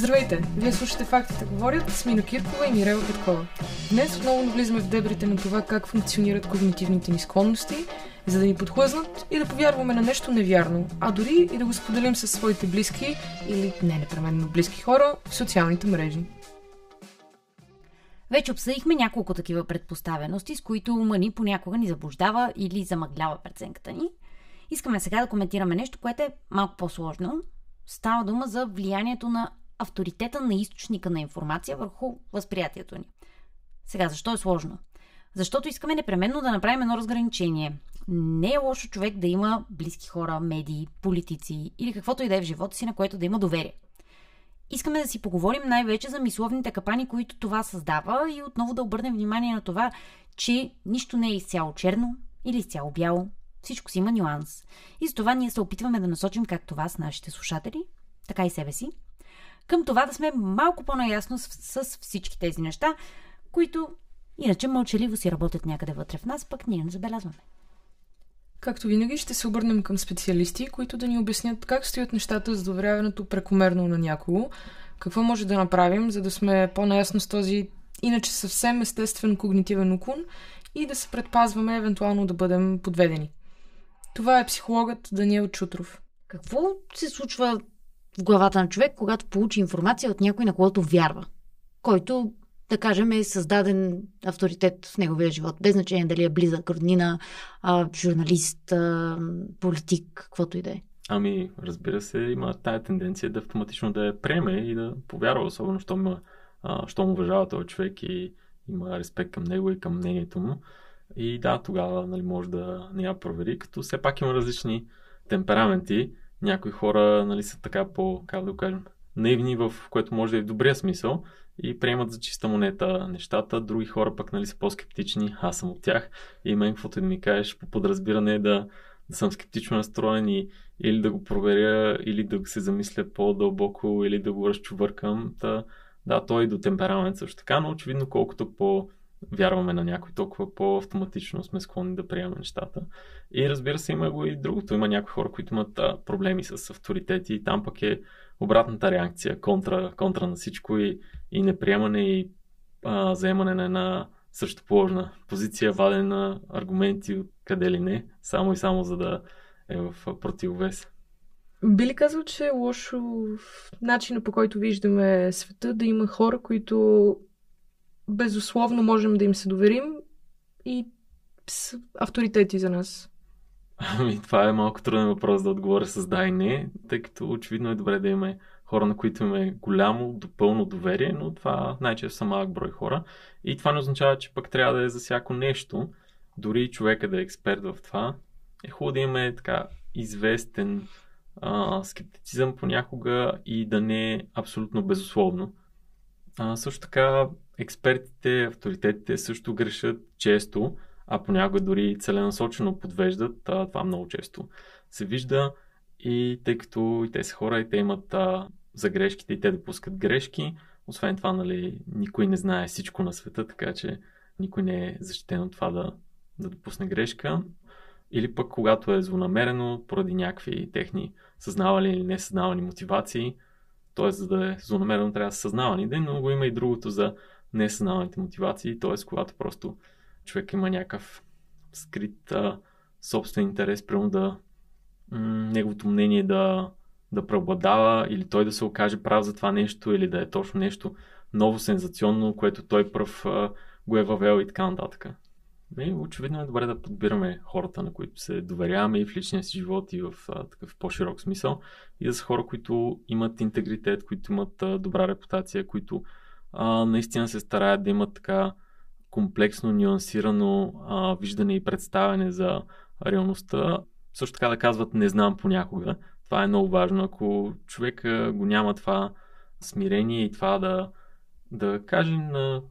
Здравейте! Вие слушате Фактите говорят с Мина Киркова и Мирела Петкова. Днес отново навлизаме в дебрите на това как функционират когнитивните ни склонности, за да ни подхлъзнат и да повярваме на нещо невярно, а дори и да го споделим със своите близки или не непременно близки хора в социалните мрежи. Вече обсъдихме няколко такива предпоставености, с които ума ни понякога ни заблуждава или замъглява преценката ни. Искаме сега да коментираме нещо, което е малко по-сложно. Става дума за влиянието на авторитета на източника на информация върху възприятието ни. Сега, защо е сложно? Защото искаме непременно да направим едно разграничение. Не е лошо човек да има близки хора, медии, политици или каквото и да е в живота си, на което да има доверие. Искаме да си поговорим най-вече за мисловните капани, които това създава и отново да обърнем внимание на това, че нищо не е изцяло черно или изцяло бяло. Всичко си има нюанс. И за това ние се опитваме да насочим както вас, нашите слушатели, така и себе си, към това да сме малко по-наясно с, с всички тези неща, които иначе мълчаливо си работят някъде вътре в нас, пък ние не забелязваме. Както винаги ще се обърнем към специалисти, които да ни обяснят как стоят нещата с доверяването прекомерно на някого, какво може да направим, за да сме по-наясно с този иначе съвсем естествен когнитивен уклон и да се предпазваме евентуално да бъдем подведени. Това е психологът Даниел Чутров. Какво се случва в главата на човек, когато получи информация от някой, на когото вярва? Който, да кажем, е създаден авторитет в неговия живот. Без значение дали е близък, роднина, а, журналист, а, политик, каквото и да е. Ами, разбира се, има тая тенденция да автоматично да я приеме и да повярва, особено, що му, що му уважава този човек и има респект към него и към мнението му. И да, тогава нали, може да не я провери, като все пак има различни темпераменти. Някои хора нали, са така по, как да кажем, наивни, в което може да е в добрия смисъл и приемат за чиста монета нещата. Други хора пък нали, са по-скептични, аз съм от тях. И мен, каквото да ми кажеш, по подразбиране е да, да съм скептично настроен и или да го проверя, или да се замисля по-дълбоко, или да го разчувъркам. Та, да, той и до темперамент също така, но очевидно колкото по вярваме на някой, толкова по-автоматично сме склонни да приемаме нещата. И разбира се, има го и другото. Има някои хора, които имат а, проблеми с авторитети и там пък е обратната реакция, контра, контра на всичко и, и неприемане и а, заемане на една също положна позиция, вадене на аргументи от къде ли не, само и само за да е в противовес. Би ли казал, че е лошо в начина по който виждаме света да има хора, които безусловно можем да им се доверим и с авторитети за нас? Ами, това е малко труден въпрос да отговоря с да и не, тъй като очевидно е добре да имаме хора, на които имаме голямо, допълно доверие, но това най-често са малък брой хора. И това не означава, че пък трябва да е за всяко нещо. Дори човека да е експерт в това, е хубаво да имаме така известен а, скептицизъм понякога и да не е абсолютно безусловно. А, също така, експертите, авторитетите също грешат често, а понякога дори целенасочено подвеждат. А, това много често се вижда и тъй като и те са хора и те имат а, за грешките и те допускат грешки, освен това, нали, никой не знае всичко на света, така че никой не е защитен от това да, да допусне грешка. Или пък когато е злонамерено, поради някакви техни съзнавали или несъзнавани мотивации, т.е. за да е злонамерено трябва да са съзнавани, но го има и другото за несъзнаваните мотивации, т.е. когато просто човек има някакъв скрит а, собствен интерес, прямо да м- неговото мнение да, да преобладава или той да се окаже прав за това нещо или да е точно нещо ново, сензационно, което той пръв а, го е въвел и така нататък. И очевидно е добре да подбираме хората, на които се доверяваме и в личния си живот и в а, такъв по-широк смисъл. И да са хора, които имат интегритет, които имат а, добра репутация, които а, наистина се стараят да имат така комплексно, нюансирано а, виждане и представяне за реалността. Също така да казват не знам понякога. Това е много важно. Ако човек го няма това смирение и това да, да каже на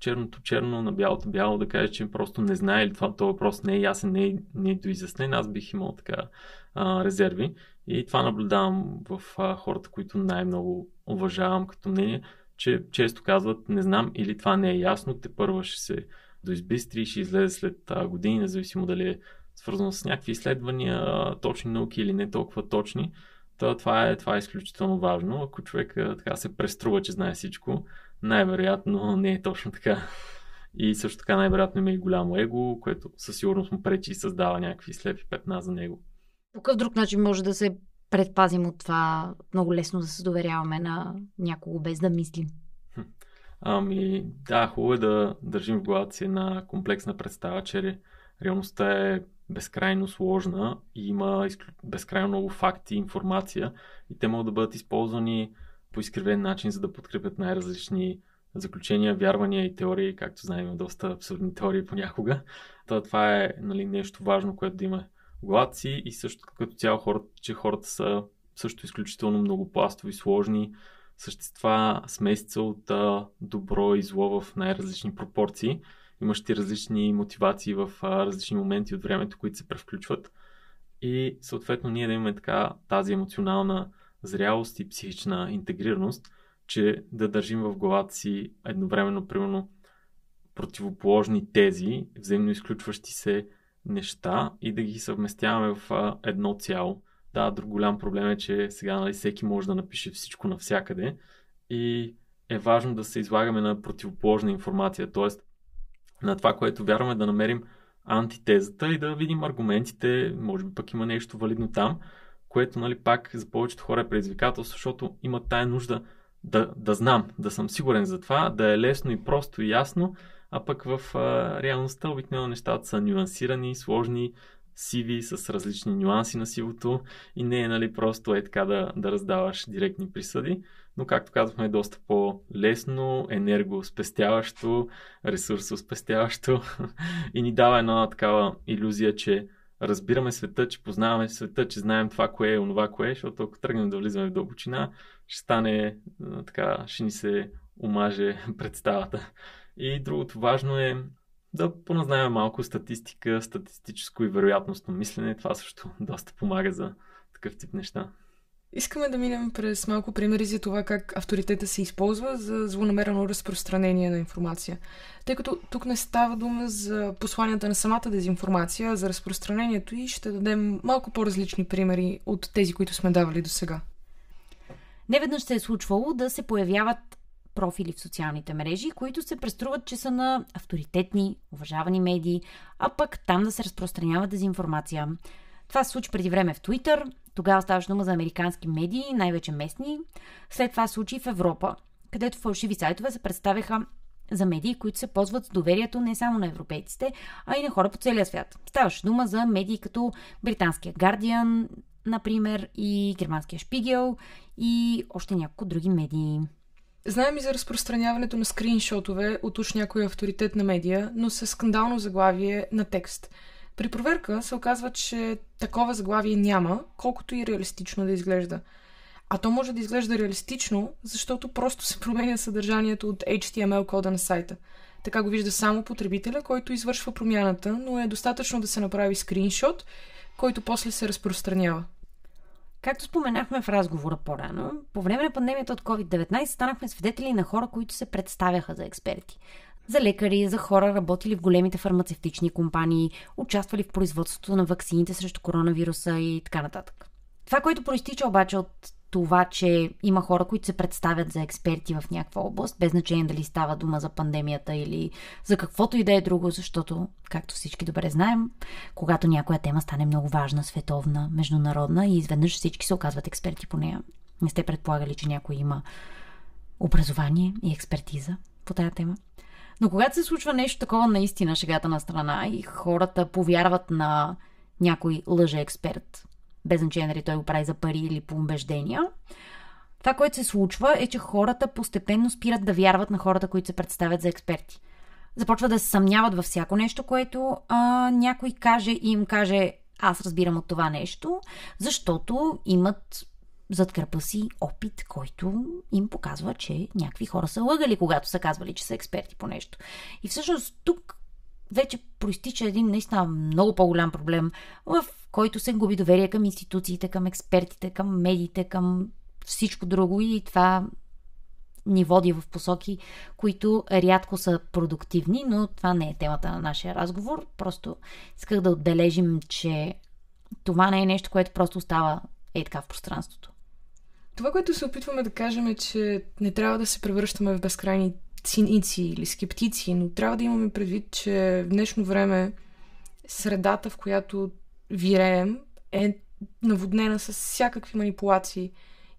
черното черно, на бялото бяло, да каже, че просто не знае или това, това въпрос не е ясен, не е, не е доизяснен, аз бих имал така а, резерви. И това наблюдавам в а, хората, които най-много уважавам като мнение, че често казват не знам или това не е ясно, те първа ще се доизбистри ще излезе след години, независимо дали е свързано с някакви изследвания, точни науки или не толкова точни. То, това, е, това е изключително важно. Ако човек така се преструва, че знае всичко, най-вероятно не е точно така. И също така най-вероятно има и голямо его, което със сигурност му пречи и създава някакви слепи петна за него. По какъв друг начин може да се предпазим от това много лесно да се доверяваме на някого без да мислим? Ами, да, хубаво е да държим в главата си една комплексна представа, че реалността е безкрайно сложна и има безкрайно много факти и информация и те могат да бъдат използвани по изкривен начин, за да подкрепят най-различни заключения, вярвания и теории, както знаем, доста абсурдни теории понякога. То, това е нали, нещо важно, което да има си и също като цяло хората, че хората са също изключително многопластови, сложни същества, смесица от добро и зло в най-различни пропорции имащи различни мотивации в а, различни моменти от времето, които се превключват. И съответно ние да имаме така тази емоционална зрялост и психична интегрираност, че да държим в главата си едновременно, примерно, противоположни тези, взаимно изключващи се неща и да ги съвместяваме в едно цяло. Да, друг голям проблем е, че сега нали, всеки може да напише всичко навсякъде и е важно да се излагаме на противоположна информация, т.е на това, което вярваме, да намерим антитезата и да видим аргументите, може би пък има нещо валидно там, което нали, пак за повечето хора е предизвикателство, защото има тая нужда да, да знам, да съм сигурен за това, да е лесно и просто и ясно, а пък в а, реалността обикновено нещата са нюансирани, сложни, сиви, с различни нюанси на сивото. И не е нали, просто е така да, да раздаваш директни присъди. Но както казахме е доста по-лесно, енергоспестяващо, ресурсоспестяващо и ни дава една такава иллюзия, че разбираме света, че познаваме света, че знаем това, кое е онова, кое е, защото ако тръгнем да влизаме в дълбочина, ще стане така, ще ни се омаже представата. И другото важно е да поназнаем малко статистика, статистическо и вероятностно мислене. Това също доста помага за такъв тип неща. Искаме да минем през малко примери за това как авторитета се използва за злонамерено разпространение на информация. Тъй като тук не става дума за посланията на самата дезинформация, а за разпространението и ще дадем малко по-различни примери от тези, които сме давали до сега. Неведнъж се е случвало да се появяват профили в социалните мрежи, които се преструват, че са на авторитетни, уважавани медии, а пък там да се разпространява дезинформация. Това се случи преди време в Twitter, тогава ставаше дума за американски медии, най-вече местни. След това се случи в Европа, където фалшиви сайтове се представяха за медии, които се ползват с доверието не само на европейците, а и на хора по целия свят. Ставаше дума за медии като британския Guardian, например, и германския Шпигел и още няколко други медии. Знаем и за разпространяването на скриншотове от уж някоя авторитетна медия, но с скандално заглавие на текст – при проверка се оказва, че такова заглавие няма, колкото и реалистично да изглежда. А то може да изглежда реалистично, защото просто се променя съдържанието от HTML кода на сайта. Така го вижда само потребителя, който извършва промяната, но е достатъчно да се направи скриншот, който после се разпространява. Както споменахме в разговора по-рано, по време на пандемията от COVID-19 станахме свидетели на хора, които се представяха за експерти за лекари, за хора, работили в големите фармацевтични компании, участвали в производството на ваксините срещу коронавируса и така нататък. Това, което проистича обаче от това, че има хора, които се представят за експерти в някаква област, без значение дали става дума за пандемията или за каквото и да е друго, защото, както всички добре знаем, когато някоя тема стане много важна, световна, международна и изведнъж всички се оказват експерти по нея. Не сте предполагали, че някой има образование и експертиза по тая тема. Но когато се случва нещо такова наистина, шегата на страна и хората повярват на някой лъже експерт, без значение дали той го прави за пари или по убеждения, това, което се случва е, че хората постепенно спират да вярват на хората, които се представят за експерти. Започват да се съмняват във всяко нещо, което а, някой каже и им каже аз разбирам от това нещо, защото имат зад гърба си опит, който им показва, че някакви хора са лъгали, когато са казвали, че са експерти по нещо. И всъщност тук вече проистича един наистина много по-голям проблем, в който се губи доверие към институциите, към експертите, към медиите, към всичко друго и това ни води в посоки, които рядко са продуктивни, но това не е темата на нашия разговор. Просто исках да отбележим, че това не е нещо, което просто остава е така в пространството. Това, което се опитваме да кажем е, че не трябва да се превръщаме в безкрайни циници или скептици, но трябва да имаме предвид, че в днешно време средата, в която виреем, е наводнена с всякакви манипулации.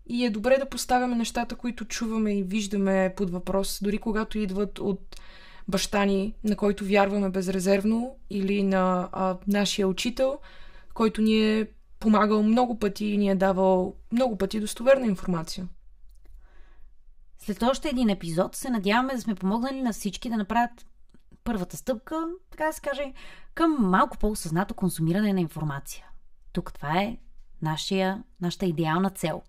И е добре да поставяме нещата, които чуваме и виждаме под въпрос, дори когато идват от баща ни, на който вярваме безрезервно, или на а, нашия учител, който ни е помагал много пъти и ни е давал много пъти достоверна информация. След още един епизод се надяваме да сме помогнали на всички да направят първата стъпка, така да се каже, към малко по-осъзнато консумиране на информация. Тук това е нашия, нашата идеална цел.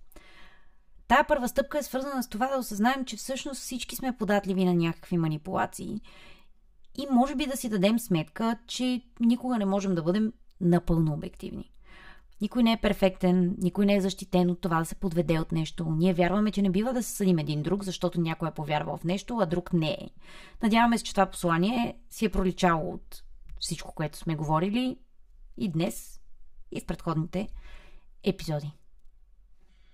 Тая първа стъпка е свързана с това да осъзнаем, че всъщност всички сме податливи на някакви манипулации и може би да си дадем сметка, че никога не можем да бъдем напълно обективни. Никой не е перфектен, никой не е защитен от това да се подведе от нещо. Ние вярваме, че не бива да се съдим един друг, защото някой е повярвал в нещо, а друг не е. Надяваме се, че това послание си е проличало от всичко, което сме говорили и днес, и в предходните епизоди.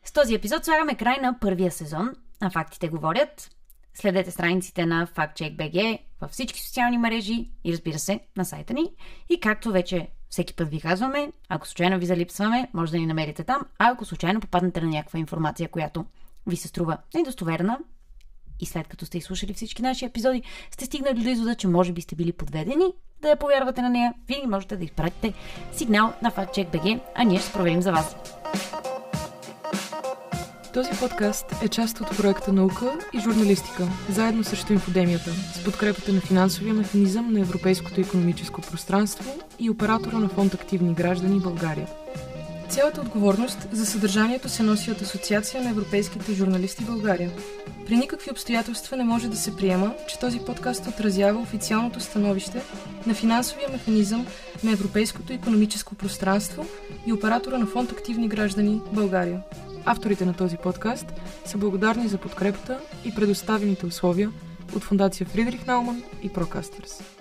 С този епизод слагаме край на първия сезон, а фактите говорят. Следете страниците на FactCheck.bg във всички социални мрежи и разбира се на сайта ни. И както вече всеки път ви казваме, ако случайно ви залипсваме, може да ни намерите там, а ако случайно попаднете на някаква информация, която ви се струва недостоверна, и след като сте изслушали всички наши епизоди, сте стигнали до извода, че може би сте били подведени, да я повярвате на нея, винаги можете да изпратите сигнал на FactCheck.bg, а ние ще проверим за вас. Този подкаст е част от проекта Наука и журналистика, заедно срещу инфодемията, с подкрепата на финансовия механизъм на Европейското економическо пространство и оператора на фонд Активни граждани България. Цялата отговорност за съдържанието се носи от Асоциация на европейските журналисти България. При никакви обстоятелства не може да се приема, че този подкаст отразява официалното становище на финансовия механизъм на Европейското економическо пространство и оператора на фонд Активни граждани България. Авторите на този подкаст са благодарни за подкрепата и предоставените условия от Фундация Фридрих Науман и Прокастърс.